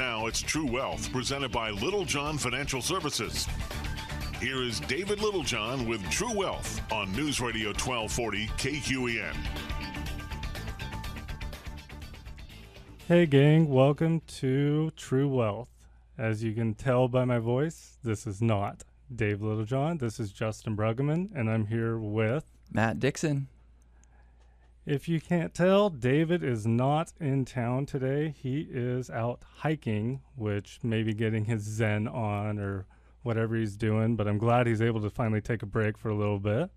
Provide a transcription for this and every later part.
Now it's True Wealth, presented by Littlejohn Financial Services. Here is David Littlejohn with True Wealth on News Radio 1240 KQEN. Hey, gang, welcome to True Wealth. As you can tell by my voice, this is not Dave Littlejohn. This is Justin Bruggeman, and I'm here with Matt Dixon. If you can't tell, David is not in town today. He is out hiking, which may be getting his Zen on or whatever he's doing, but I'm glad he's able to finally take a break for a little bit.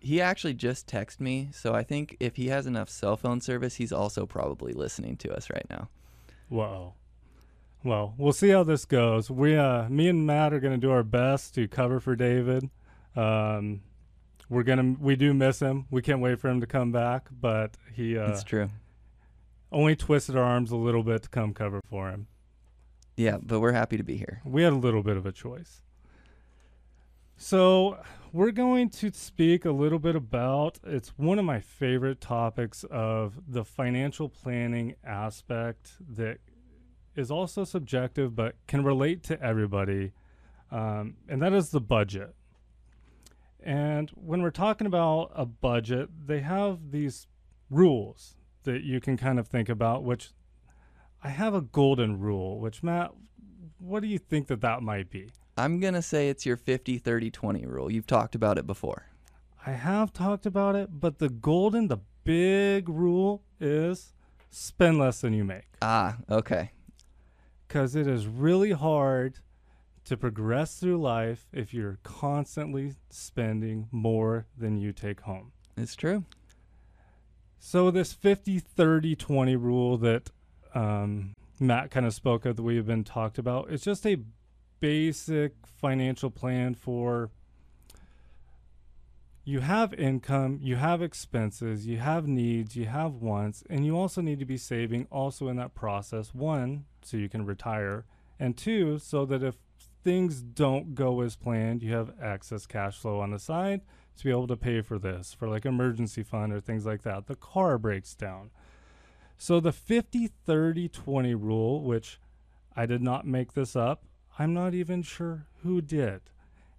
He actually just texted me, so I think if he has enough cell phone service, he's also probably listening to us right now. Whoa. Well, we'll see how this goes. We, uh, me and Matt are going to do our best to cover for David. Um, we're gonna, we do miss him. We can't wait for him to come back, but he, uh, It's true. only twisted our arms a little bit to come cover for him. Yeah, but we're happy to be here. We had a little bit of a choice. So, we're going to speak a little bit about it's one of my favorite topics of the financial planning aspect that is also subjective but can relate to everybody, um, and that is the budget. And when we're talking about a budget, they have these rules that you can kind of think about, which I have a golden rule, which Matt, what do you think that that might be? I'm going to say it's your 50 30 20 rule. You've talked about it before. I have talked about it, but the golden, the big rule is spend less than you make. Ah, okay. Because it is really hard to progress through life if you're constantly spending more than you take home. It's true. So, this 50 30 20 rule that um, Matt kind of spoke of that we've been talked about, it's just a basic financial plan for you have income, you have expenses, you have needs, you have wants, and you also need to be saving also in that process. One, so you can retire, and two, so that if things don't go as planned, you have excess cash flow on the side to be able to pay for this, for like emergency fund or things like that. The car breaks down. So the 50 30 20 rule, which I did not make this up, I'm not even sure who did.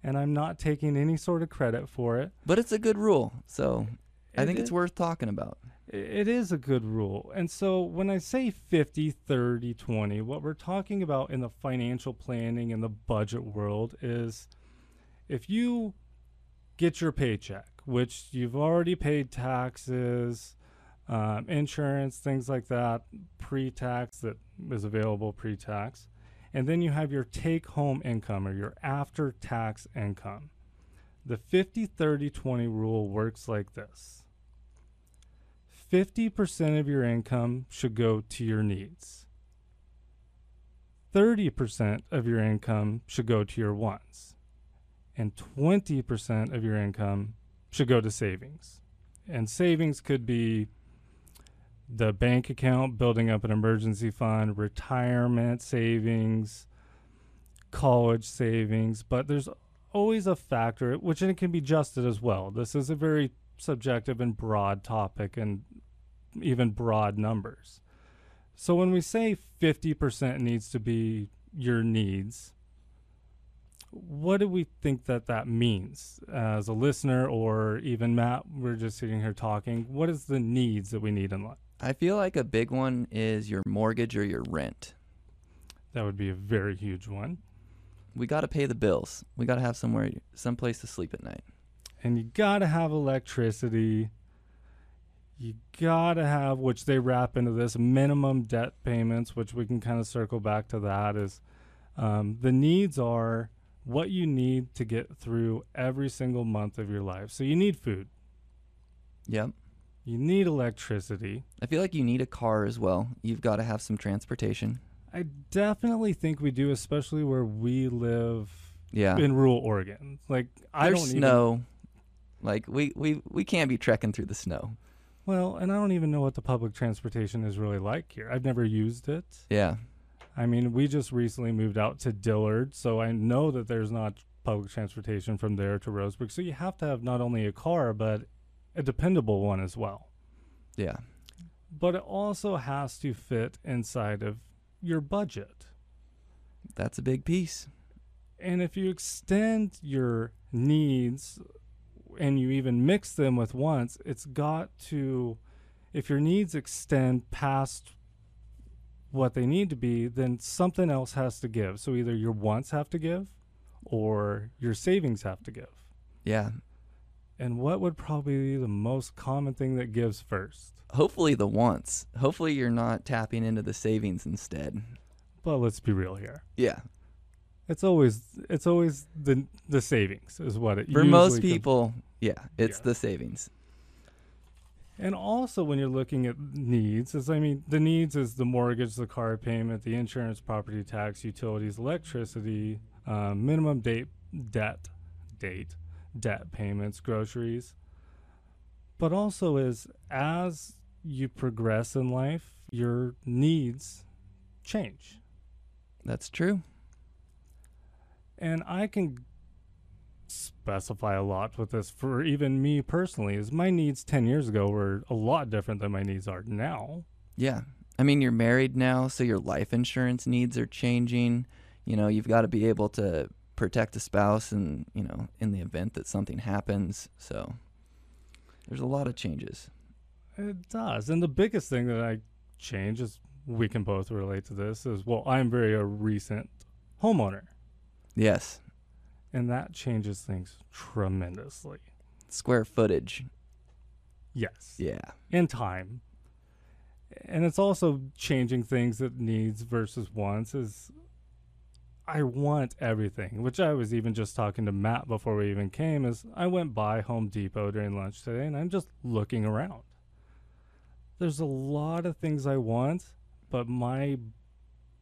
And I'm not taking any sort of credit for it. But it's a good rule. So I think is- it's worth talking about. It is a good rule. And so when I say 50, 30, 20, what we're talking about in the financial planning and the budget world is if you get your paycheck, which you've already paid taxes, um, insurance, things like that, pre tax that is available pre tax, and then you have your take home income or your after tax income. The 50, 30, 20 rule works like this 50% of your income should go to your needs. 30% of your income should go to your wants. And 20% of your income should go to savings. And savings could be the bank account, building up an emergency fund, retirement savings, college savings, but there's always a factor, which it can be adjusted as well. This is a very subjective and broad topic and even broad numbers. So when we say 50% needs to be your needs, what do we think that that means as a listener or even Matt? We're just sitting here talking. What is the needs that we need in life? I feel like a big one is your mortgage or your rent. That would be a very huge one. We got to pay the bills. We got to have somewhere, some place to sleep at night. And you gotta have electricity. You gotta have, which they wrap into this minimum debt payments, which we can kind of circle back to that. Is um, the needs are what you need to get through every single month of your life. So you need food, Yep. you need electricity. I feel like you need a car as well. You've got to have some transportation. I definitely think we do, especially where we live Yeah. in rural Oregon. Like I There's don't even snow. Like we, we we can't be trekking through the snow. well, and I don't even know what the public transportation is really like here. I've never used it. Yeah. I mean, we just recently moved out to Dillard, so I know that there's not public transportation from there to Roseburg. So you have to have not only a car, but a dependable one as well. Yeah. But it also has to fit inside of your budget. That's a big piece. And if you extend your needs and you even mix them with wants, it's got to, if your needs extend past what they need to be, then something else has to give. So either your wants have to give or your savings have to give. Yeah. And what would probably be the most common thing that gives first? Hopefully the wants. Hopefully you're not tapping into the savings instead. But let's be real here. Yeah. It's always it's always the the savings is what it For most comes- people, yeah, it's Yeah. the savings. And also, when you're looking at needs, is I mean, the needs is the mortgage, the car payment, the insurance, property tax, utilities, electricity, um, minimum date debt, date, debt payments, groceries. But also is as you progress in life, your needs change. That's true. And I can specify a lot with this for even me personally is my needs 10 years ago were a lot different than my needs are now. Yeah. I mean, you're married now, so your life insurance needs are changing. You know, you've got to be able to protect a spouse and, you know, in the event that something happens. So there's a lot of changes. It does. And the biggest thing that I change is we can both relate to this is well, I'm very a recent homeowner Yes. and that changes things tremendously. Square footage. Yes. Yeah. In time. And it's also changing things that needs versus wants is I want everything, which I was even just talking to Matt before we even came is I went by Home Depot during lunch today and I'm just looking around. There's a lot of things I want, but my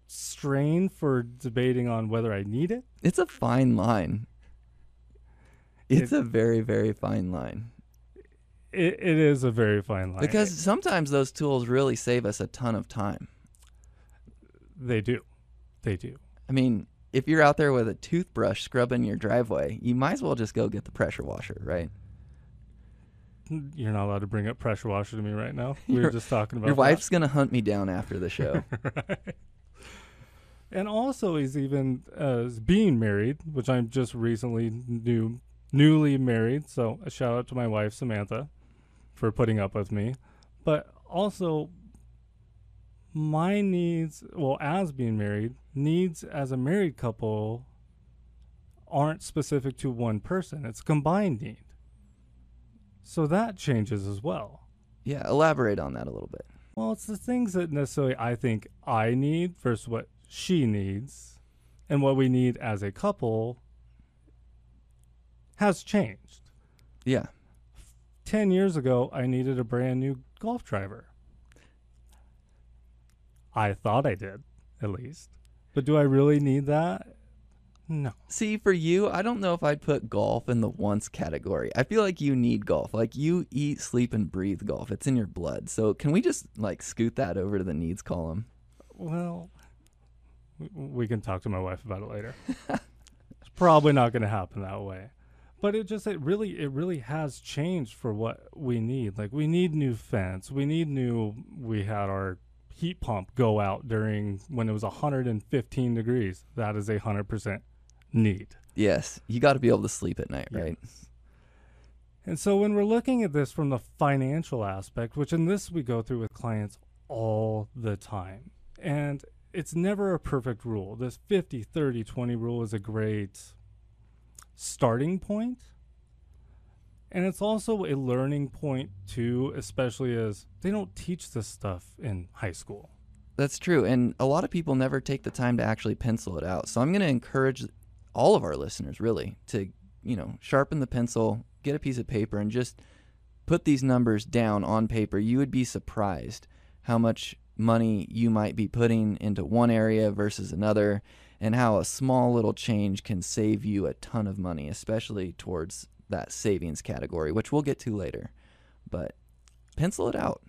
strain for debating on whether I need it It's a fine line. It's It- a very, very fine line. it, it is a very fine line. Because sometimes those tools really save us a ton of time. they do. They do. I mean, if you're out there with a toothbrush scrubbing your driveway, you might as well just go get the pressure washer, right? You're not allowed to bring up pressure washer to me right now. We were just talking about Your wife's going to hunt me down after the show. and also he's even uh, being married, which I'm just recently new, newly married. So a shout out to my wife Samantha for putting up with me, but also my needs. Well, as being married, needs as a married couple aren't specific to one person. It's a combined need. So that changes as well. yeah, elaborate on that a little bit. Well, it's the things that necessarily I think I need versus what she needs, and what we need as a couple has changed. Yeah. 10 years ago, I needed a brand new golf driver. I thought I did, at least. But do I really need that? No. See, for you, I don't know if I'd put golf in the wants category. I feel like you need golf. Like you eat, sleep, and breathe golf. It's in your blood. So can we just like scoot that over to the needs column? Well, we can talk to my wife about it later. it's probably not going to happen that way. But it just it really it really has changed for what we need. Like we need new fence. We need new we had our heat pump go out during when it was 115 degrees. That is a 100% need. Yes, you got to be able to sleep at night, right? And so when we're looking at this from the financial aspect, which in this we go through with clients all the time, and it's never a perfect rule. This 50 30 20 rule is a great starting point. And it's also a learning point too, especially as they don't teach this stuff in high school. That's true. And a lot of people never take the time to actually pencil it out. So I'm going to encourage all of our listeners really to, you know, sharpen the pencil, get a piece of paper, and just put these numbers down on paper. You would be surprised how much money you might be putting into one area versus another, and how a small little change can save you a ton of money, especially towards that savings category, which we'll get to later. But pencil it out.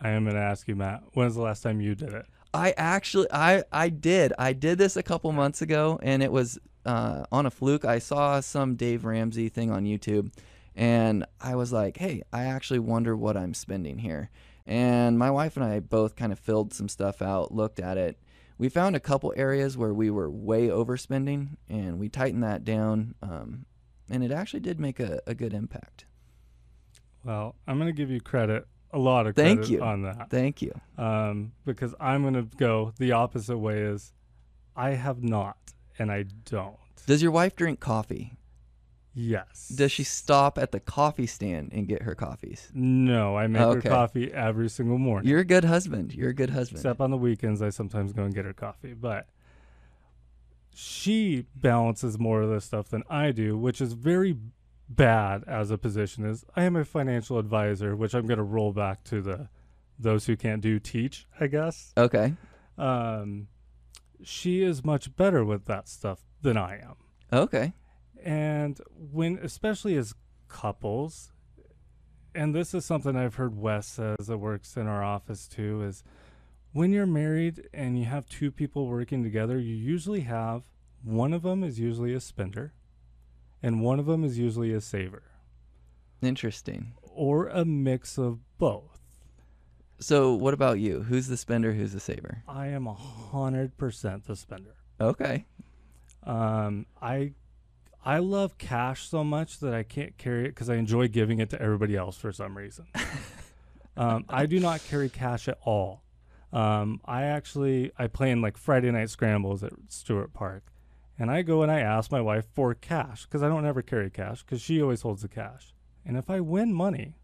I am going to ask you, Matt, when's the last time you did it? I actually I I did. I did this a couple months ago and it was uh, on a fluke. I saw some Dave Ramsey thing on YouTube and I was like, "Hey, I actually wonder what I'm spending here." And my wife and I both kind of filled some stuff out, looked at it. we found a couple areas where we were way overspending, and we tightened that down, um, and it actually did make a, a good impact. Well, I'm going to give you credit, a lot of Thank credit you. on that, Thank you. um, because I'm going to go the opposite way. Is I have not, and I don't. Does your wife drink coffee? Yes. Does she stop at the coffee stand and get her coffees? No, I make Okay. her coffee every single morning. You're a good husband. You're a good husband. Except on the weekends, I sometimes go and get her coffee. But she balances more of this stuff than I do, which is very bad as a position. Is I am a financial advisor, which I'm going to roll back to the those who can't do teach, I guess. Okay. Um, she is much better with that stuff than I am. Okay. And when, especially as couples, and this is something I've heard Wes says that works in our office too, is when you're married and you have two people working together, you usually have one of them is usually a spender and one of them is usually a saver Interesting. or a mix of both. So, what about you? Who's the spender? Who's the saver? I am a hundred percent the spender. Okay. Um, I I love cash so much that I can't carry it because I enjoy giving it to everybody else for some reason. um, I do not carry cash at all. Um, I actually I play in like Friday night scrambles at Stewart Park, and I go and I ask my wife for cash because I don't ever carry cash because she always holds the cash. And if I win money,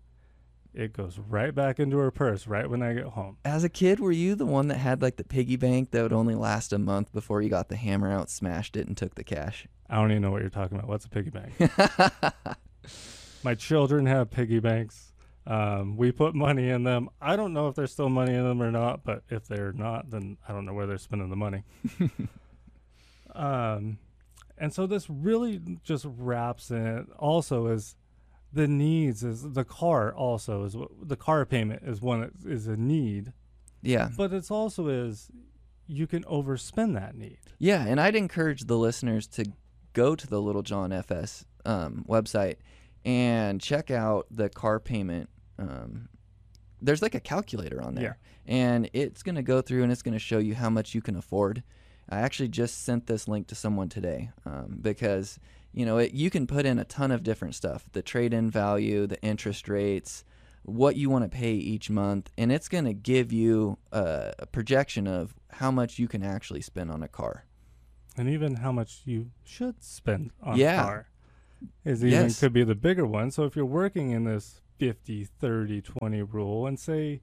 it goes right back into her purse right when I get home. As a kid, were you the one that had like the piggy bank that would only last a month before you got the hammer out, smashed it, and took the cash? I don't even know what you're talking about. What's a piggy bank? My children have piggy banks. Um, we put money in them. I don't know if there's still money in them or not, but if they're not, then I don't know where they're spending the money. um, and so this really just wraps in it. Also, is the needs is the car. Also, is what the car payment is one that is a need, Yeah. but it's also is you can overspend that need. Yeah, and I'd encourage the listeners to go to the Littlejohn FS um, website and check out the car payment. Um, there's like a calculator on there, and it's going to go through and it's going to show you how much you can afford. I actually just sent this link to someone today um, because you know it, you can put in a ton of different stuff: the trade-in value, the interest rates, what you want to pay each month, and it's going to give you a, a projection of how much you can actually spend on a car. and even how much you should spend on Yeah. a car is even Yes. could be the bigger one. So if you're working in this 50 30 20 rule and say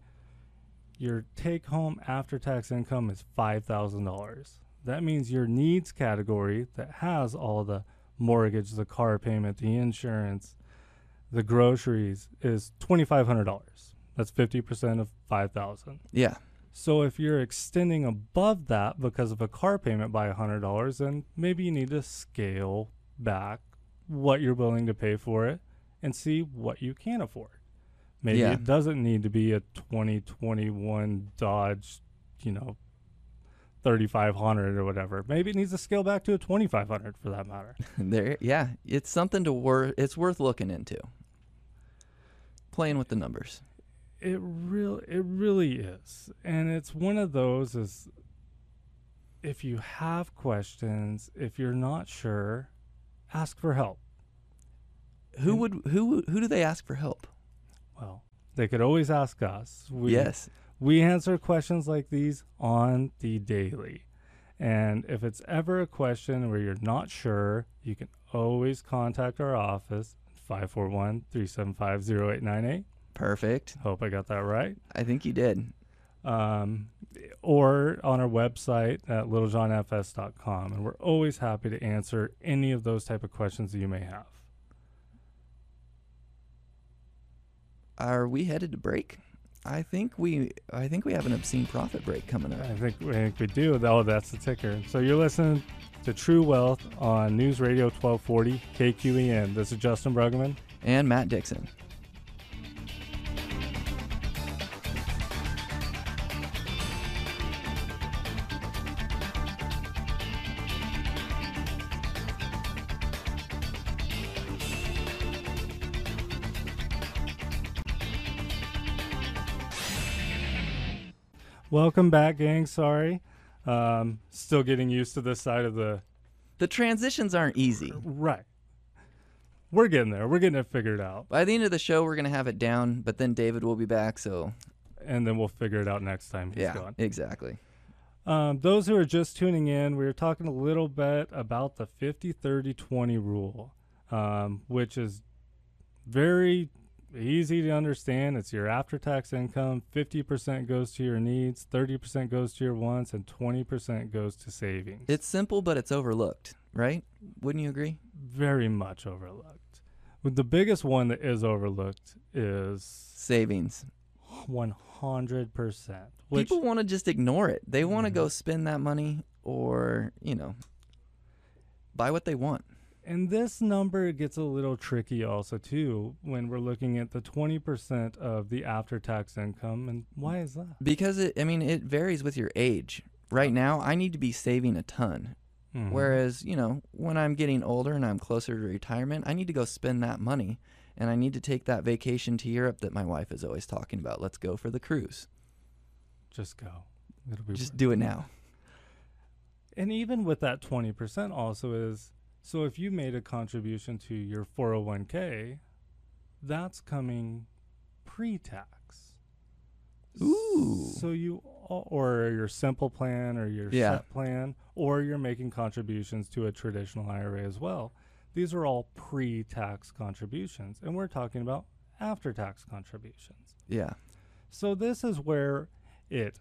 your take home after tax income is $5,000, that means your needs category that has all the mortgage, the car payment, the insurance, the groceries is $2500. That's 50% of 5000. Yeah. So if you're extending above that because of a car payment by $100, then maybe you need to scale back what you're willing to pay for it and see what you can afford. Maybe Yeah. it doesn't need to be a 2021 Dodge, you know, 3500 or whatever. Maybe it needs to scale back to a 2500 for that matter. There yeah, it's something to wor- it's worth looking into. Playing with the numbers. It real it really is. And it's one of those is if you have questions, if you're not sure, ask for help. Who And- would who who do they ask for help? Well, they could always ask us. We, yes. We answer questions like these on the daily. And if it's ever a question where you're not sure, you can always contact our office 541 375 0898. Perfect. Hope I got that right. I think you did. um, or on our website at littlejohnfs.com and we're always happy to answer any of those type of questions that you may have Are we headed to break? I think we I think we have an obscene profit break coming up. i think, I think we do oh that's the ticker so you're listening to true wealth on news radio 1240 kqen this is justin bruggeman And Matt Dixon. Welcome back gang sorry Um, still getting used to this side of the The transitions aren't easy. right. We're getting there. We're getting it figured out, By the end of the show, we're gonna have it down, but then David will be back. So and then we'll figure it out next time he's yeah, gone. exactly. Um, those who are just tuning in, we were talking a little bit about the 50 30 20 rule, um, which is very easy to understand. It's your after tax income 50% goes to your needs, 30% goes to your wants, and 20% goes to savings. It's simple, but it's overlooked, right? Wouldn't you agree? very much overlooked. But the biggest one that is overlooked is Savings. 100%. Which, People want to just ignore it. They want to Mhm. go spend that money or, you know, buy what they want. And this number gets a little tricky also too when we're looking at the 20% of the after tax income and why is that? Because it I mean, it varies with your age. Right now, I need to be saving a ton. Mhm. Whereas, you know, when I'm getting older and I'm closer to retirement, I need to go spend that money and I need to take that vacation to Europe that my wife is always talking about. Let's go for the cruise. just go. It'll be Just worth do it now. And even with that 20% also is so if you made a contribution to your 401k, that's coming pre-tax. Ooh. So you or your simple plan or your Yeah. SEP plan or you're making contributions to a traditional IRA as well. These are all pre-tax contributions and we're talking about after-tax contributions. Yeah. So this is where it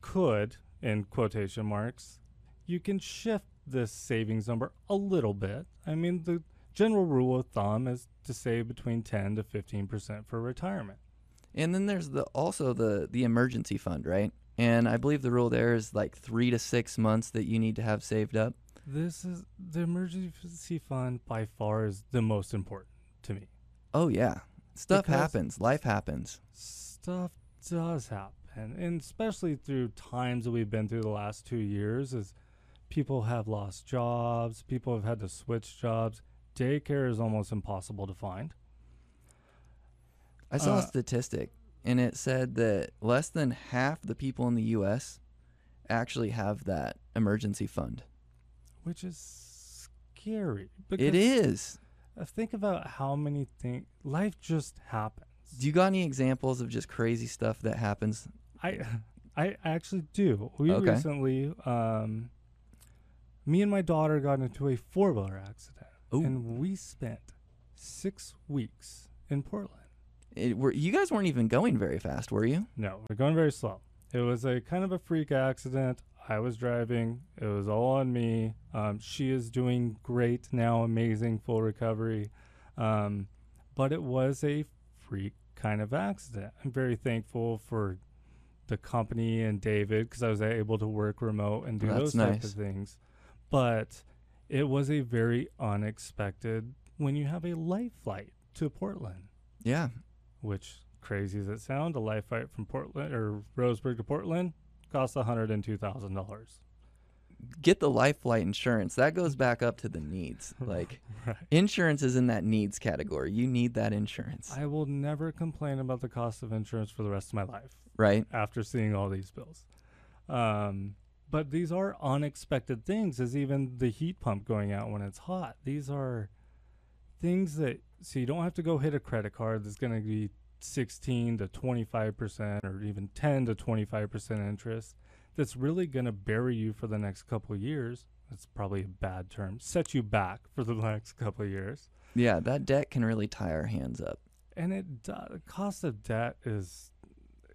could, in quotation marks, you can shift this savings number a little bit. I mean, the general rule of thumb is to save between 10 to 15% for retirement. And then there's the also the the emergency fund, right? And I believe the rule there is like 3 to 6 months that you need to have saved up. This is the emergency fund by far is the most important to me. Oh yeah. Stuff Because- happens. Life happens. Stuff does happen, and especially through times that we've been through the last two years, is people have lost jobs, people have had to switch jobs. Daycare is almost impossible to find. I saw Uh, a statistic and it said that less than half the people in the US actually have that emergency fund. which is scary. It is. uh, Think about how many things life just happens. Do you got any examples of just crazy stuff that happens? I I actually do. We Okay. recently, um, me and my daughter got into a four wheeler accident, Ooh. and we spent six weeks in Portland. It, were, you guys weren't even going very fast, were you? No, we're going very slow. It was a kind of a freak accident. I was driving. It was all on me. Um, she is doing great now, amazing, full recovery. Um, but it was a freak kind of accident. I'm very thankful for the company and David because I was able to work remote and do those type of things. But it was a very unexpected when you have a life flight to Portland Yeah. which crazy as it sounds, a life flight from Portland or Roseburg to Portland costs hundred and two thousand dollars. Get the life flight insurance. That goes back up to the needs. Like Right. insurance is in that needs category. You need that insurance, I will never complain about the cost of insurance for the rest of my life right? after seeing all these bills. Um, but these are unexpected things, as even the heat pump going out when it's hot. These are things that so you don't have to go hit a credit card that's going to be 16 to 25 percent or even 10 to 25 percent interest. That's really going to bury you for the next couple of years. That's probably a bad term. Set you back for the next couple of years. Yeah, that debt can really tie our hands up. and it the cost of debt is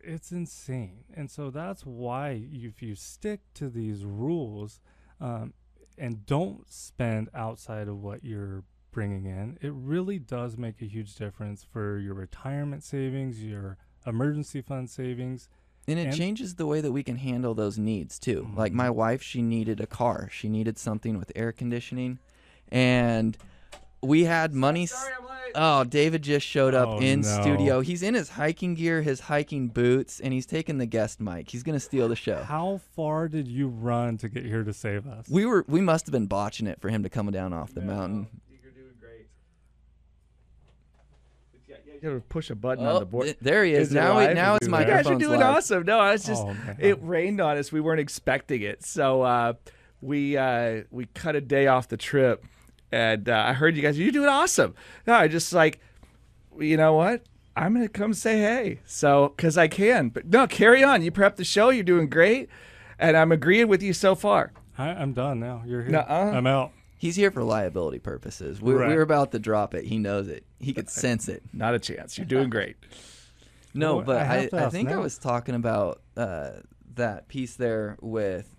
it's insane and so that's why you, if you stick to these rules um, and don't spend outside of what you're bringing in it really does make a huge difference for your retirement savings your emergency fund savings And it And- changes the way that we can handle those needs too. Like my wife, she needed a car. She needed something with air conditioning. And we had money. s- Oh, David just showed up Oh, in no. studio. He's in his hiking gear, his hiking boots, and he's taking the guest mic. He's going to steal the show. how far did you run to get here to save us We were we must have been botching it for him to come down off the No, mountain. You're doing great. Yeah, yeah, You gotta push a button Oh, on the board. th- there he is. it Now, he, now Is it's it you guys are doing live. awesome. No, it's just Oh, it rained on us. We weren't expecting it, so uh, we uh, we cut a day off the trip, and uh, I heard you guys. You're doing awesome. No, I just like, you know what? I'm gonna come say hey. So because I can, but no, carry on. You prep the show. You're doing great, and I'm agreeing with you so far. I, I'm done now. You're here. Nuh-uh. I'm out. He's here for liability purposes. We're, Right. we're about to drop it. He knows it. He could sense it. Not a chance. You're doing great. No, but I I, I, ask think I was talking about uh, that piece there with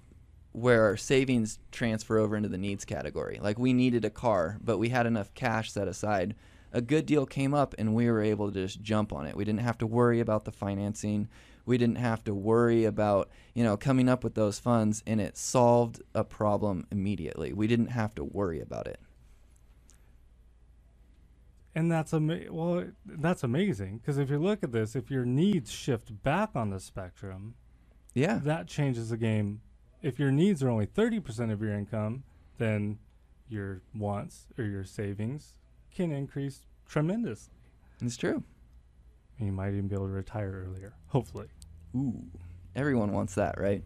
where our savings transfer over into the needs category. Like we needed a car, but we had enough cash set aside. A good deal came up, and we were able to just jump on it. We didn't have to worry about the financing. We didn't have to worry about you know coming up with those funds, and it solved a problem immediately. We didn't have to worry about it. And that's ama- well, that's amazing because if you look at this, if your needs shift back on the spectrum, Yeah, that changes the game. If your needs are only 30% of your income, then your wants or your savings can increase tremendously. it's true. And you might even be able to retire earlier, hopefully. Ooh, everyone wants that, right?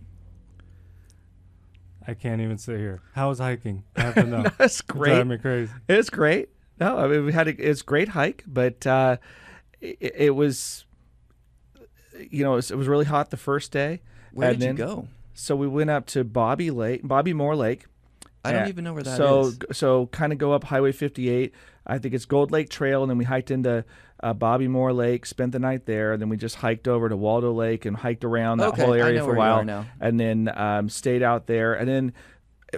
I can't even sit here. How was hiking? I have to know. That's It's driving great. me crazy. It's great. No, I mean we had a, it's great hike, but uh, it, it was, you know, it was, it was really hot the first day. Where and did then- you go? So we went up to Bobby Lake, Bobby Moore Lake. I don't even know where that is. so so kind of go up Highway 58. I think it's Gold Lake Trail, and then we hiked into uh, Bobby Moore Lake, spent the night there, and then we just hiked over to Waldo Lake and hiked around that Okay, whole area for a where you are while, and then um, stayed out there, and then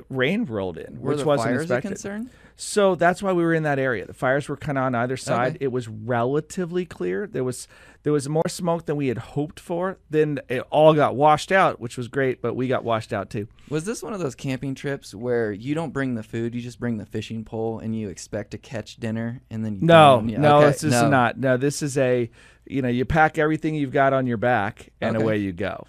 rain rolled in, Were which the wasn't fires a concern? So that's why we were in that area. The fires were kind of on either side. Okay. It was relatively clear. There was there was more smoke than we had hoped for. Then it all got washed out, which was great, but we got washed out too. Was this one of those camping trips where you don't bring the food, you just bring the fishing pole and you expect to catch dinner and then you No? Yeah, no, okay, this is no. not. No, this is a you know, you pack everything you've got on your back and Okay. away you go.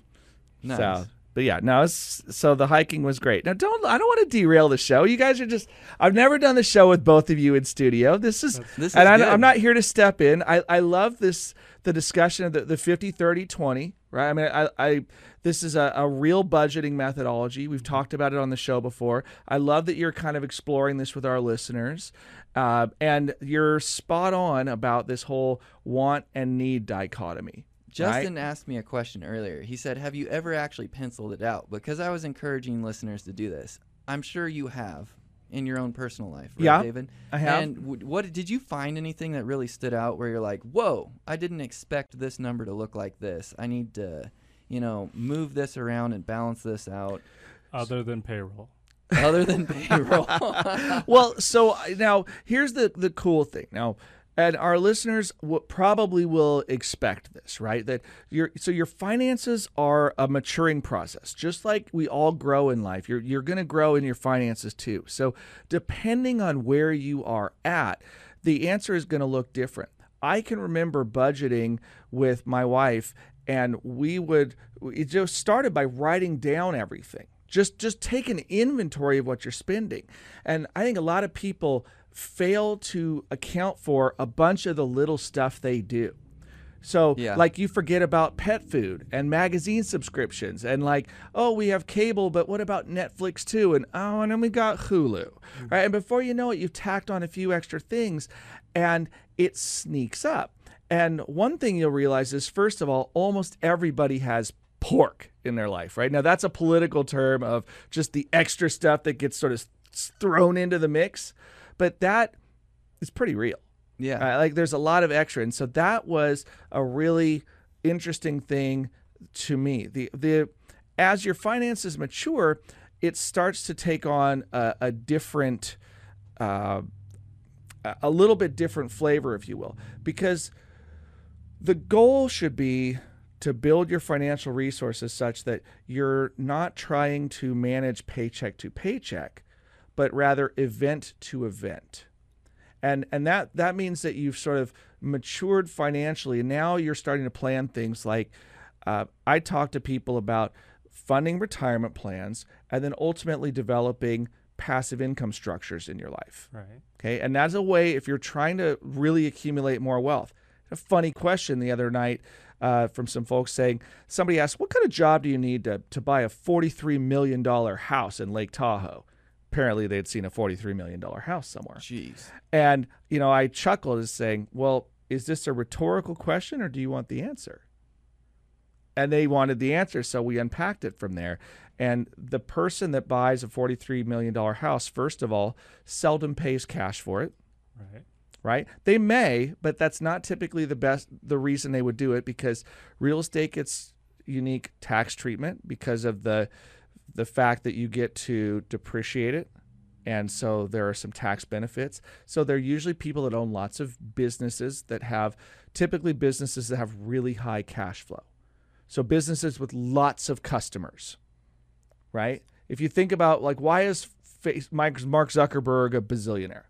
Nice. So but yeah, no, so the hiking was great. Now don't I don't want to derail the show. You guys are just I've never done the show with both of you in studio. This is This and is I, I'm not here to step in. I, I love this the discussion of the, the 50 30 20, right? I mean I, I this is a, a real budgeting methodology. We've talked about it on the show before. I love that you're kind of exploring this with our listeners. Uh, and you're spot on about this whole want and need dichotomy. Justin asked me a question earlier. He said, Have you ever actually penciled it out? Because I was encouraging listeners to do this. I'm sure you have in your own personal life, right, Yeah, David? I have. And w- what did you find anything that really stood out where you're like, Whoa, I didn't expect this number to look like this. I need to, you know, move this around and balance this out Other than payroll. other than payroll. well, so now here's the the cool thing. Now, and our listeners probably will expect this, right? That your so your finances are a maturing process, just like we all grow in life. You're you're going to grow in your finances too. So, depending on where you are at, the answer is going to look different. I can remember budgeting with my wife, and we would it just started by writing down everything just just take an inventory of what you're spending and i think a lot of people fail to account for a bunch of the little stuff they do. So Yeah. like you forget about pet food and magazine subscriptions and like oh we have cable but what about netflix too? And oh and then we got hulu mm. right? And before you know it you've tacked on a few extra things and it sneaks up. And one thing you'll realize is first of all almost everybody has pork in their life, right? Now that's a political term of just the extra stuff that gets sort of thrown into the mix, but that is pretty real. yeah. Uh, like there's a lot of extra, and so that was a really interesting thing to me. The the as your finances mature, it starts to take on a, a different, uh, a- a little bit different flavor, if you will, because the goal should be to build your financial resources such that you're not trying to manage paycheck to paycheck, but rather event to event and and that that means that you've sort of matured financially and now you're starting to plan things like uh, i talk to people about funding retirement plans and then ultimately developing passive income structures in your life Right. okay and that's a way if you're trying to really accumulate more wealth a funny question the other night uh, from some folks saying somebody asked, "What kind of job do you need to to buy a forty-three million dollar house in Lake Tahoe?" Apparently, they'd seen a forty-three million dollar house somewhere. Jeez. And, you know, I chuckled as saying, well, is this a rhetorical question or do you want the answer? And they wanted the answer, so we unpacked it from there. And the person that buys a $43 million house, first of all, seldom pays cash for it, Right. right? They may, but that's not typically the best, the reason they would do it because real estate gets unique tax treatment because of the, the fact that you get to depreciate it and so there are some tax benefits. So they're usually people that own lots of businesses that have typically businesses that have really high cash flow. So businesses with lots of customers, right? If you think about like why is face, Mark Zuckerberg a bazillionaire,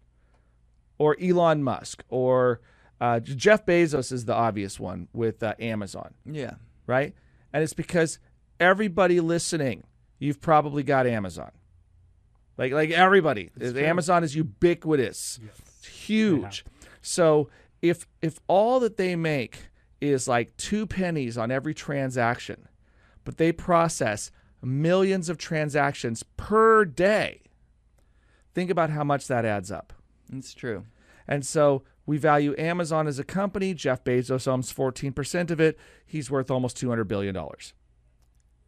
or Elon Musk, or uh, Jeff Bezos is the obvious one with uh, Amazon Yeah. right? And it's because everybody listening, you've probably got Amazon. Like like everybody, Amazon is ubiquitous. It's huge. So if if all that they make is like two pennies on every transaction, but they process millions of transactions per day, think about how much that adds up. It's true. And so we value Amazon as a company. Jeff Bezos owns 14% of it. He's worth almost $200 billion.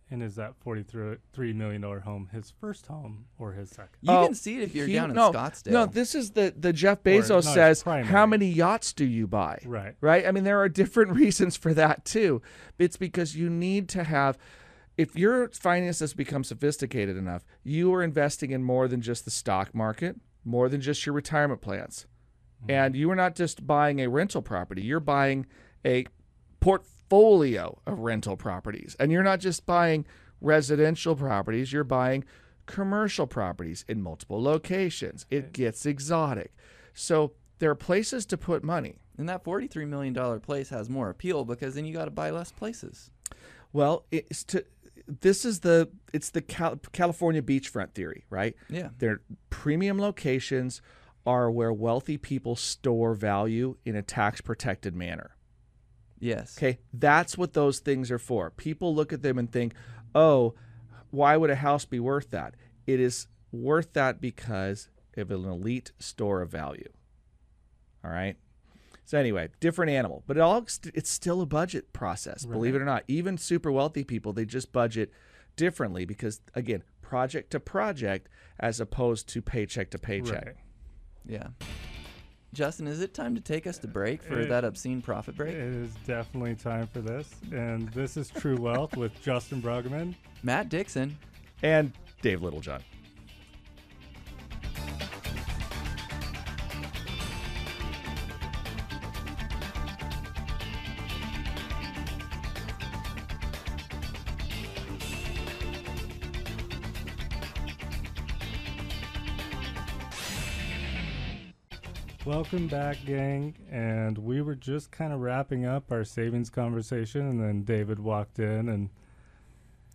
And is that $43 million home his first home or his second? You Oh, can see it if you're he- down in no, Scottsdale. No, this is the, the Jeff Or, Bezos no, says, how many yachts do you buy? Right. Right? I mean, there are different reasons for that too. It's because you need to have, if your finances become sophisticated enough, you are investing in more than just the stock market, more than just your retirement plans. Mm-hmm. And you are not just buying a rental property, you're buying a portfolio of rental properties. And you're not just buying residential properties, you're buying commercial properties in multiple locations. It gets exotic. So there are places to put money. and that $43 million place has more appeal because then you got to buy less places. Well, it's to this is the it's the Cal- California beachfront theory, right? Yeah. Their premium locations are where wealthy people store value in a tax protected manner. Yes. Okay, that's what those things are for. People look at them and think, "Oh, why would a house be worth that?" It is worth that because of an elite store of value. All right. So anyway, different animal, but it all it's still a budget process. Believe it or not, even super wealthy people they just budget differently because again, project to project as opposed to paycheck to paycheck. Right. Yeah. Justin, is it time to take us to break for It- that obscene profit break? It is definitely time for this. And this is True Wealth with Justin Bruggeman. Matt Dixon. And Dave Littlejohn. Welcome back, gang. And we were just kind of wrapping up our savings conversation, and then David walked in, and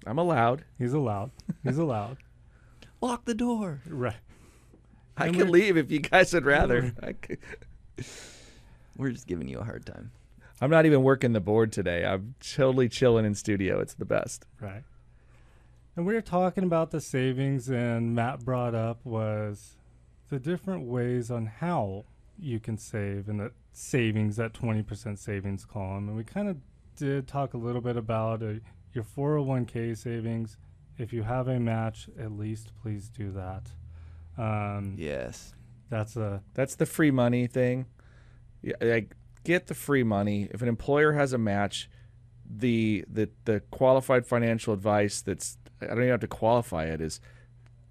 I'm allowed. he's allowed. He's allowed. Lock the door. Right. I And can we're- leave if you guys would rather. I could- We're just giving you a hard time. I'm not even working the board today. I'm totally chilling in studio. It's the best. Right. And we were talking about the savings, and Matt brought up was the different ways on how you can save in the savings, that 20% savings column. And we kind of did talk a little bit about uh, your 401k savings. If you have a match, at least please do that. Um, Yes. That's a That's the free money thing. Yeah, like get the free money. If an employer has a match, the the the qualified financial advice that's I don't even have to qualify it is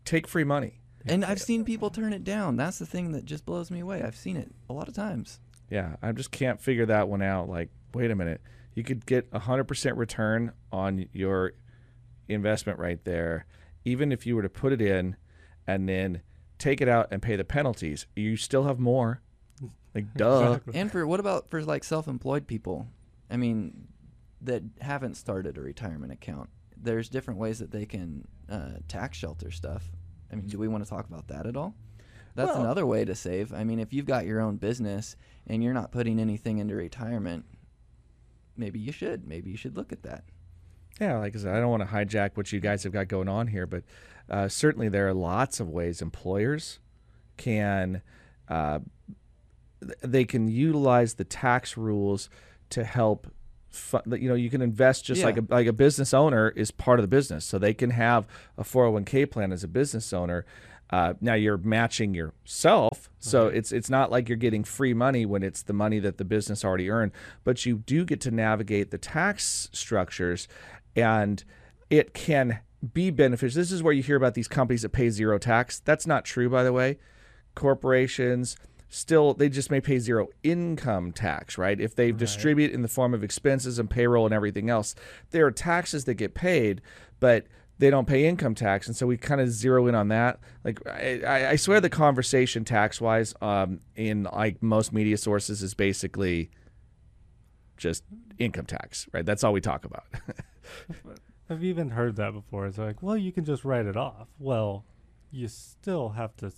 take free money. And I've seen people turn it down. That's the thing that just blows me away. I've seen it a lot of times. Yeah, I just can't figure that one out. Like, wait a minute, you could get a hundred percent return on your investment right there, even if you were to put it in and then take it out and pay the penalties. You still have more. Like, duh. Exactly. And for what about for like self-employed people? I mean, that haven't started a retirement account. There's different ways that they can uh, tax shelter stuff. I mean, do we want to talk about that at all? That's Well- another way to save. I mean, if you've got your own business and you're not putting anything into retirement, maybe you should. Maybe you should look at that. Yeah, like I said, I don't want to hijack what you guys have got going on here, but uh, certainly there are lots of ways employers can uh, they can utilize the tax rules to help. You know, you can invest just like a like a business owner is part of the business, so they can have a 401k plan as a business owner. Uh, now you're matching yourself, so it's it's not like you're getting free money when it's the money that the business already earned, but you do get to navigate the tax structures, and it can be beneficial. This is where you hear about these companies that pay zero tax. That's not true, by the way. Corporations still they just may pay zero income tax, right? If they distribute in the form of expenses and payroll and everything else, there are taxes that get paid, but they don't pay income tax, and so we kind of zero in on that. Like I, I- swear, the conversation tax wise, um, in like most media sources, is basically just income tax, right? That's all we talk about. I've even heard that before. It's like, well, you can just write it off. Well, you still have to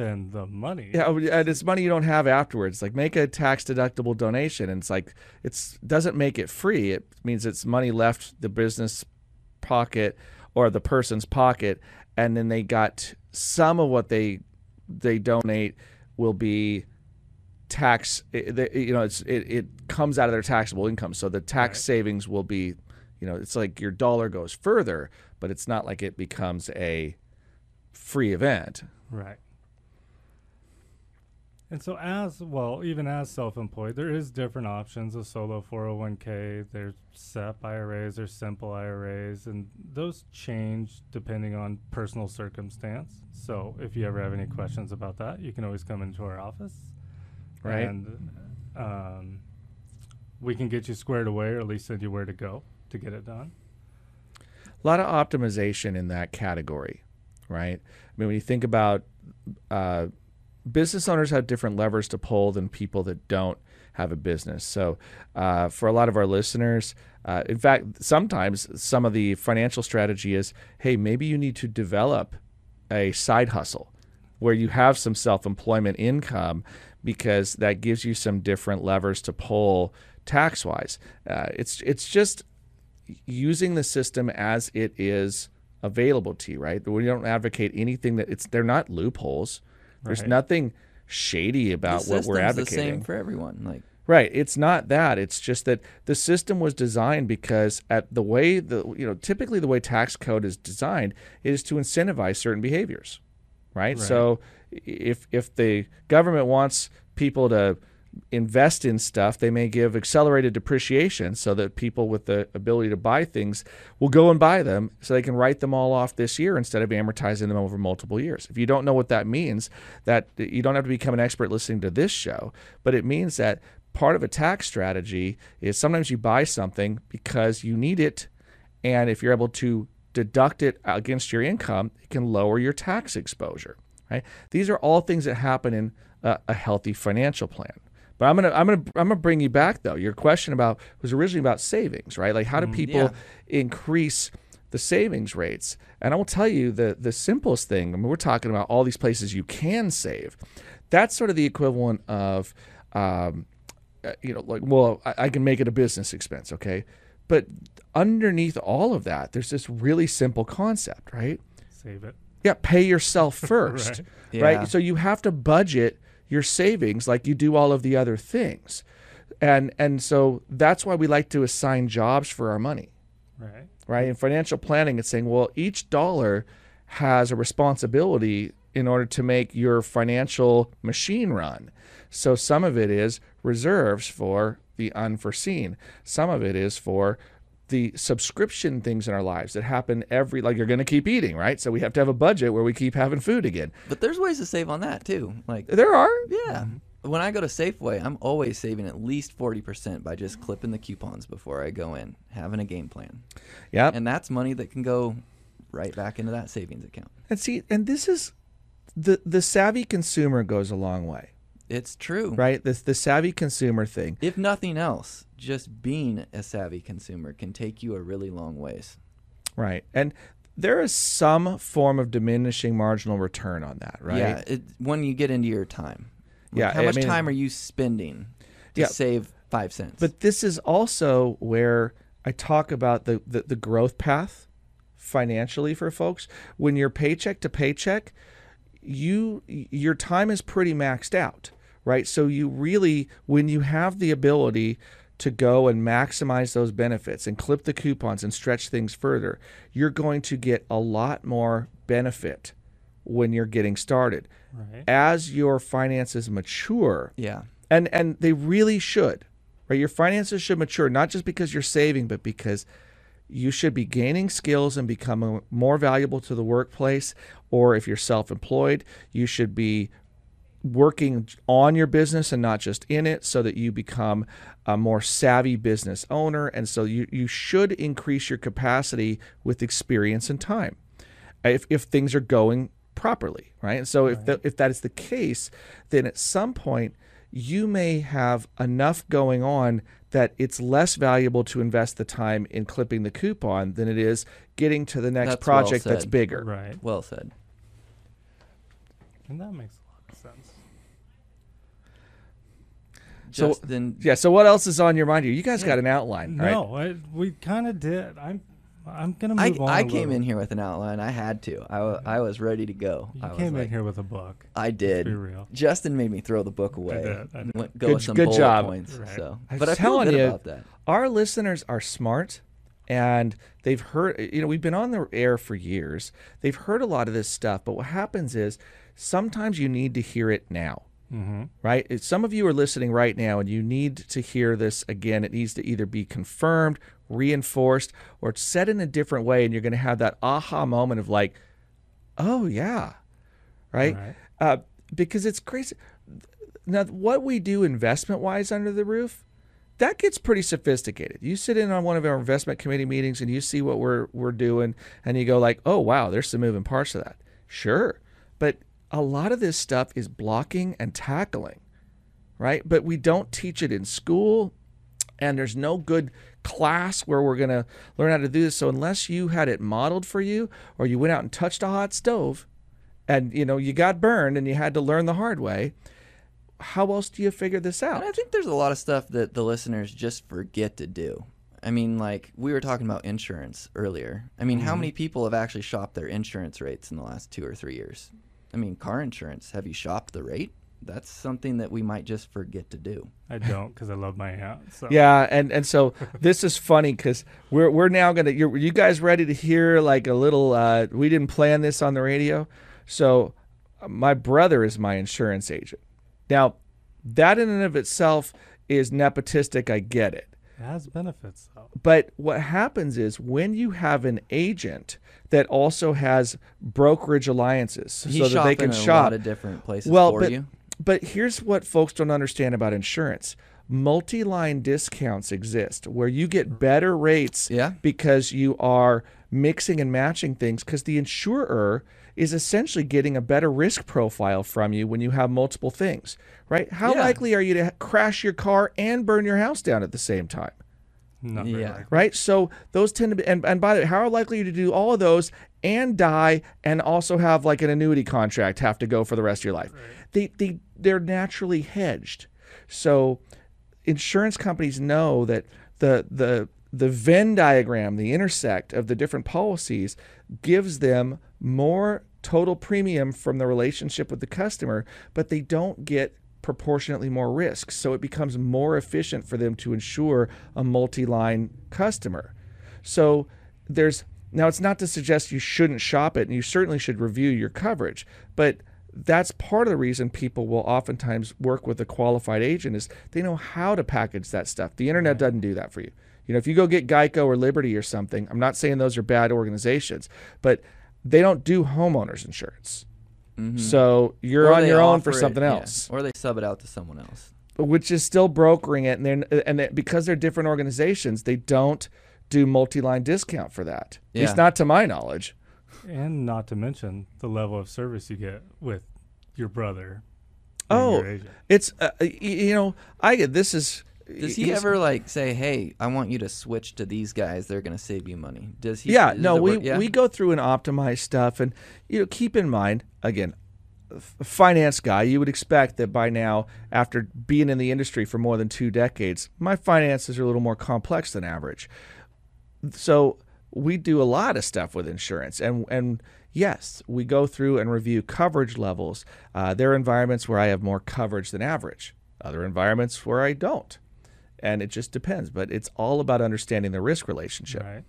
spend the money. Oh, yeah, and it's money you don't have afterwards. Like make a tax deductible donation, and it's like it's doesn't make it free. It means it's money left the business pocket or the person's pocket, and then they got some of what they they donate will be tax. You know, it's it, it comes out of their taxable income, so the tax Right. savings will be, you know, it's like your dollar goes further, but it's not like it becomes a free event. Right. And so, as well, even as self-employed, there is different options of solo 401k. There's SEP IRAs, there's simple IRAs, and those change depending on personal circumstance. So, if you ever have any questions about that, you can always come into our office, Right. And um, we can get you squared away, or at least send you where to go to get it done. a lot of optimization in that category, right? I mean, when you think about uh, business owners have different levers to pull than people that don't have a business. So, uh, for a lot of our listeners, uh, in fact, sometimes some of the financial strategy is, hey, maybe you need to develop a side hustle where you have some self-employment income because that gives you some different levers to pull tax-wise. Uh, it's it's just using the system as it is available to you, right? We don't advocate anything that it's they're not loopholes. There's Right. nothing shady about the what we're system's the advocating. same for everyone. Like Right. It's not that. It's just that the system was designed because at the way the you know typically the way tax code is designed is to incentivize certain behaviors. Right? Right. So if if the government wants people to invest in stuff, they may give accelerated depreciation so that people with the ability to buy things will go and buy them so they can write them all off this year instead of amortizing them over multiple years. If you don't know what that means, that you don't have to become an expert listening to this show, but it means that part of a tax strategy is sometimes you buy something because you need it and if you're able to deduct it against your income, it can lower your tax exposure. Right? These are all things that happen in a, a healthy financial plan. But I'm gonna I'm gonna I'm gonna bring you back though. Your question about was originally about savings, right? Like how do people yeah. increase the savings rates? And I will tell you the the simplest thing. I mean, we're talking about all these places you can save. That's sort of the equivalent of, um, uh, you know, like well, I, I can make it a business expense, okay? But underneath all of that, there's this really simple concept, right? Save it. Yeah, pay yourself first, Right. Yeah. right? So you have to budget your savings like you do all of the other things. And and so that's why we like to assign jobs for our money, Right. right? In financial planning it's saying, well, each dollar has a responsibility in order to make your financial machine run. So some of it is reserves for the unforeseen. Some of it is for the subscription things in our lives that happen every like you're going to keep eating, right? So we have to have a budget where we keep having food again. But there's ways to save on that too. Like There are yeah. When I go to Safeway, I'm always saving at least 40% by just clipping the coupons before I go in, having a game plan. yeah. And that's money that can go right back into that savings account. And see, and this is the the savvy consumer goes a long way, It's true. right? This the savvy consumer thing. If nothing else, just being a savvy consumer can take you a really long ways. Right. And there is some form of diminishing marginal return on that, right? Yeah, it, when you get into your time. Like, Yeah, how I much mean- time are you spending to Yeah. save five cents? But this is also where I talk about the, the, the growth path financially for folks. When you're paycheck to paycheck, you your time is pretty maxed out, right? So you really when you have the ability to go and maximize those benefits and clip the coupons and stretch things further, you're going to get a lot more benefit when you're getting started. Right. As your finances mature, yeah. and and they really should right your finances should mature not just because you're saving but because you should be gaining skills and becoming more valuable to the workplace or if you're self-employed you should be working on your business and not just in it so that you become a more savvy business owner and so you, you should increase your capacity with experience and time if, if things are going properly, right? And so if the, if that is the case, then at some point you may have enough going on that it's less valuable to invest the time in clipping the coupon than it is getting to the next That's well project that's bigger. Right. Well said. And that makes a lot of sense. So- Justin, Yeah. So what else is on your mind here? You guys got an outline, right? No, I, we kind of did. I'm I'm gonna I, on. I a came little. in here with an outline. I had to. I, I was ready to go. You I was came like- in here with a book. I did. be real. Justin made me throw the book away. did, I did. Went- go Good- with some good bullet job. points. Right. So, I but I feel telling good you, about that. Our listeners are smart and they've heard, you know, we've been on the air for years. They've heard a lot of this stuff, but what happens is sometimes you need to hear it now. Mm-hmm. right? If Some of you are listening right now and you need to hear this again. It needs to either be confirmed, reinforced, or it's said in a different way. And you're going to have that aha moment of like, oh, yeah, right? Right. Uh, because it's crazy. Now, what we do investment wise under the roof, that gets pretty sophisticated. You sit in on one of our investment committee meetings and you see what we're we're doing, and you go like, "Oh wow, there's some moving parts to that." Sure, but a lot of this stuff is blocking and tackling, right? But we don't teach it in school, and there's no good class where we're gonna learn how to do this. So unless you had it modeled for you, or you went out and touched a hot stove, and you know you got burned and you had to learn the hard way, how else do you figure this out? And I think there's a lot of stuff that the listeners just forget to do. I mean, like we were talking about insurance earlier. I mean, Mm-hmm. how many people have actually shopped their insurance rates in the last two or three years? I mean, car insurance. Have you shopped the rate? That's something that we might just forget to do. I don't because I love my aunt. So Yeah, and and so this is funny because we're we're now gonna. You're, you guys ready to hear like a little? Uh, we didn't plan this on the radio, so my brother is my insurance agent. Now, that in and of itself is nepotistic. I get it. It has benefits though. But what happens is when you have an agent that also has brokerage alliances, He's so that they shopping can in a shop lot of different places well, for but, you. but here's what folks don't understand about insurance. Multi-line discounts exist where you get better rates Yeah. because you are mixing and matching things because the insurer is essentially getting a better risk profile from you when you have multiple things, right? How Yeah. likely are you to crash your car and burn your house down at the same time? Not very Yeah. likely. right? So those tend to be, and, and by the way, how likely are you to do all of those and die and also have like an annuity contract have to go for the rest of your life? They, they, they're naturally hedged. So insurance companies know that the, the, the Venn diagram, the intersect of the different policies gives them more total premium from the relationship with the customer, but they don't get proportionately more risk. So it becomes more efficient for them to insure a multi line customer. So there's now it's not to suggest you shouldn't shop it and you certainly should review your coverage, but that's part of the reason people will oftentimes work with a qualified agent is they know how to package that stuff. The internet doesn't do that for you. You know, if you go get Geico or Liberty or something, I'm not saying those are bad organizations, but they don't do homeowners insurance. So you're Or on your own for offer it- something yeah, else or they sub it out to someone else. which is still brokering it, and then and they, because they're different organizations, they don't do multi-line discount for that. At least not to my knowledge. And not to mention the level of service you get with your brother. Oh, your agent. it's uh, you know I get this is Does he ever like say, "Hey, I want you to switch to these guys. They're going to save you money"? Does he? yeah does no we yeah? we go through and optimize stuff and you know keep in mind again finance guy you would expect that by now after being in the industry for more than two decades my finances are a little more complex than average so we do a lot of stuff with insurance and and yes we go through and review coverage levels uh, there are environments where i have more coverage than average other environments where i don't and it just depends but it's all about understanding the risk relationship Right.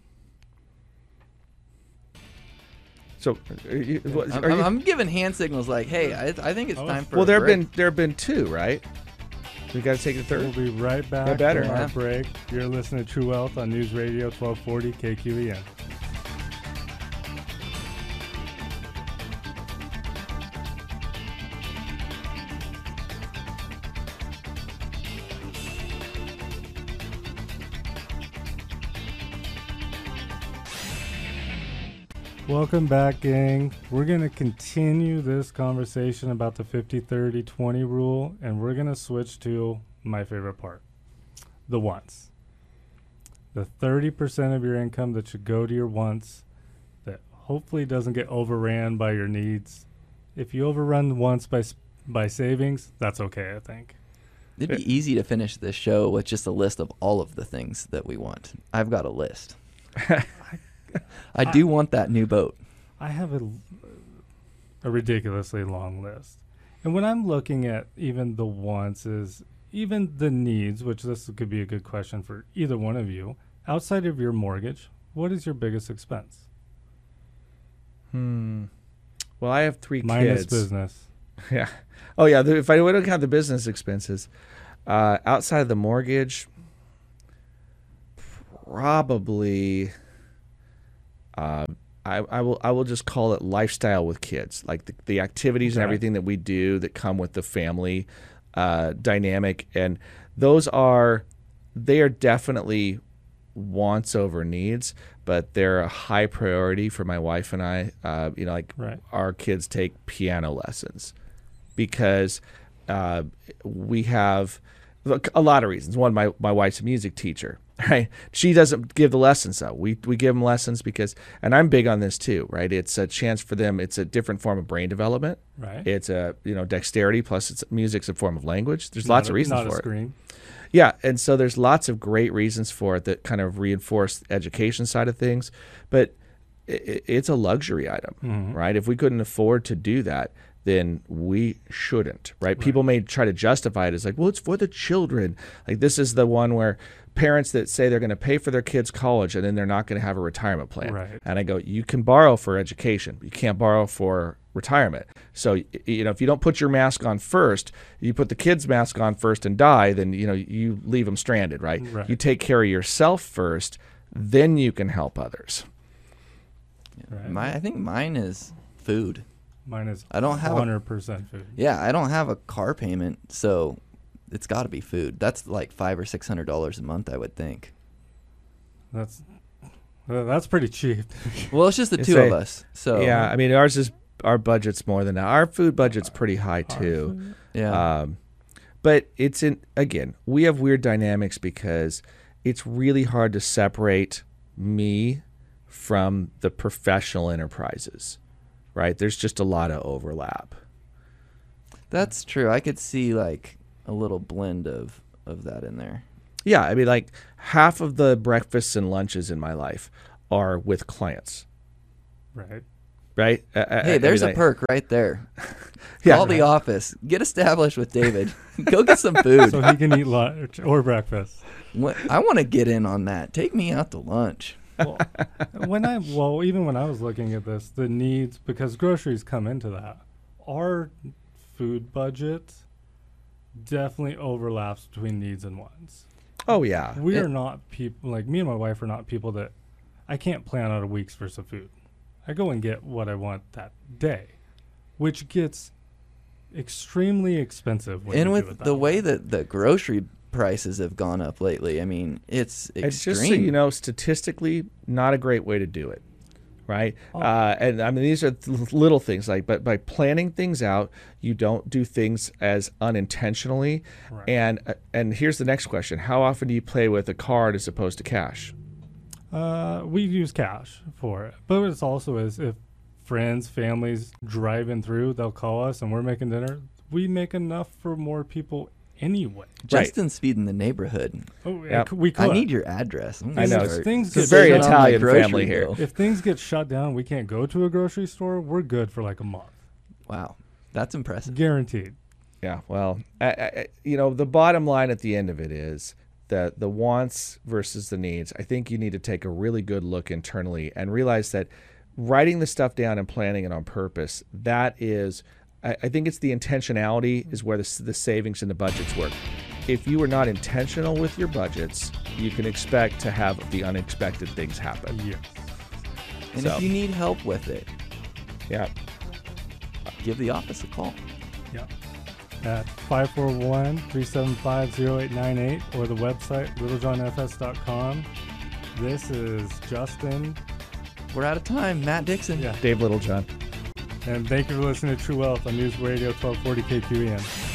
so are you, what- I'm, are I'm- you- I'm giving hand signals like, "Hey, I, I think it's Oh. time for." well there have been there have been two right we got to take the We'll be right back better. from our Yeah. break. You're listening to True Wealth on News Radio 1240 KQEN. Welcome back, gang. We're going to continue this conversation about the 50 30 20 rule, and we're going to switch to my favorite part the wants. The 30% of your income that should go to your wants that hopefully doesn't get overran by your needs. If you overrun the wants by, by savings, that's okay, I think. It'd be easy to finish this show with just a list of all of the things that we want. I've got a list. I do want that new boat. I have a ridiculously long list. And when I'm looking at even the wants is even the needs, which this could be a good question for either one of you, outside of your mortgage, what is your biggest expense? hmm well i have three Minus kids business. Yeah. Oh yeah. The, if I don't count the business expenses, uh, outside of the mortgage, probably. Uh, I, I will I will just call it lifestyle with kids, like the, the activities and everything that we do that come with the family uh, dynamic, and those are they are definitely wants over needs, but they're a high priority for my wife and I. Uh, you know, like Right. our kids take piano lessons because uh, we have a lot of reasons. One, my, my wife's a music teacher, right? She doesn't give the lessons though. We we give them lessons because, and I'm big on this too, right? It's a chance for them. It's a different form of brain development. Right. It's a you know dexterity plus it's music's a form of language. There's Not lots a- of reasons not for a it. screen. Yeah, and so there's lots of great reasons for it that kind of reinforce the education side of things, but i i- it's a luxury item, Mhm. right? If we couldn't afford to do that, then we shouldn't, right? People may try to justify it as like, well, it's for the children. Like this is the one where parents that say they're going to pay for their kids' college and then they're not going to have a retirement plan. Right. And I go, you can borrow for education, you can't borrow for retirement. So you know, if you don't put your mask on first, you put the kids' mask on first and die, then you know you leave them stranded, right? Right. You take care of yourself first, then you can help others. Right. My, I think mine is food. Mine is I don't have 100% food. Yeah, I don't have a car payment, so it's got to be food. That's like five or six hundred dollars a month, I would think. That's uh, that's pretty cheap. Well, it's just the It's two of us. So yeah, I mean ours is our budget's more than that. Our food budget's pretty high too. yeah. Um, but it's in again, we have weird dynamics because it's really hard to separate me from the professional enterprises. Right? There's just a lot of overlap. That's true. I could see like a little blend of of that in there. Yeah, I mean like half of the breakfasts and lunches in my life are with clients, Right. right? I- I- I Hey, there's mean, a I- perk right there. Yeah, Call the office. Get established with David. Go get some food. So he can eat lunch or breakfast. What- I want to get in on that. Take me out to lunch. Well, when I well, even when I was looking at this, the needs because groceries come into that. Our food budget definitely overlaps between needs and wants. Oh yeah. We It- are not people like me and my wife are not people that I can't plan out a week's worth of food. I go and get what I want that day, which gets extremely expensive. When and with it that the way that the grocery prices have gone up lately, I mean, it's extreme. It's just so you know, statistically, not a great way to do it. Right? Uh, and I mean, these are th- little things like, but by planning things out, you don't do things as unintentionally. Right. And uh, and here's the next question: How often do you play with a card as opposed to cash? Uh, we use cash for it, but it's also is if friends, families driving through, they'll call us and we're making dinner. We make enough for more people anyway. Justin Speed in the neighborhood. Oh, yeah, Yep. we could. I need your address. I'm I gonna know, start Things It's a very saving on my Italian grocery family here. bill. if things get shut down, we can't go to a grocery store. We're good for like a month, Wow, that's impressive. guaranteed. Yeah, well, I, I, you know, the bottom line at the end of it is the the wants versus the needs. I think you need to take a really good look internally and realize that writing the stuff down and planning it on purpose that is. I, I think it's the intentionality is where the, the savings and the budgets work. If you are not intentional with your budgets, you can expect to have the unexpected things happen. Yes. And So- if you need help with it, Yeah. give the office a call. Yeah. At 541 375 0898 or the website littlejohnfs.com. This is Justin, We're out of time. Matt Dixon. Yeah. Dave Littlejohn. And thank you for listening to True Wealth on News Radio 1240 KQEN.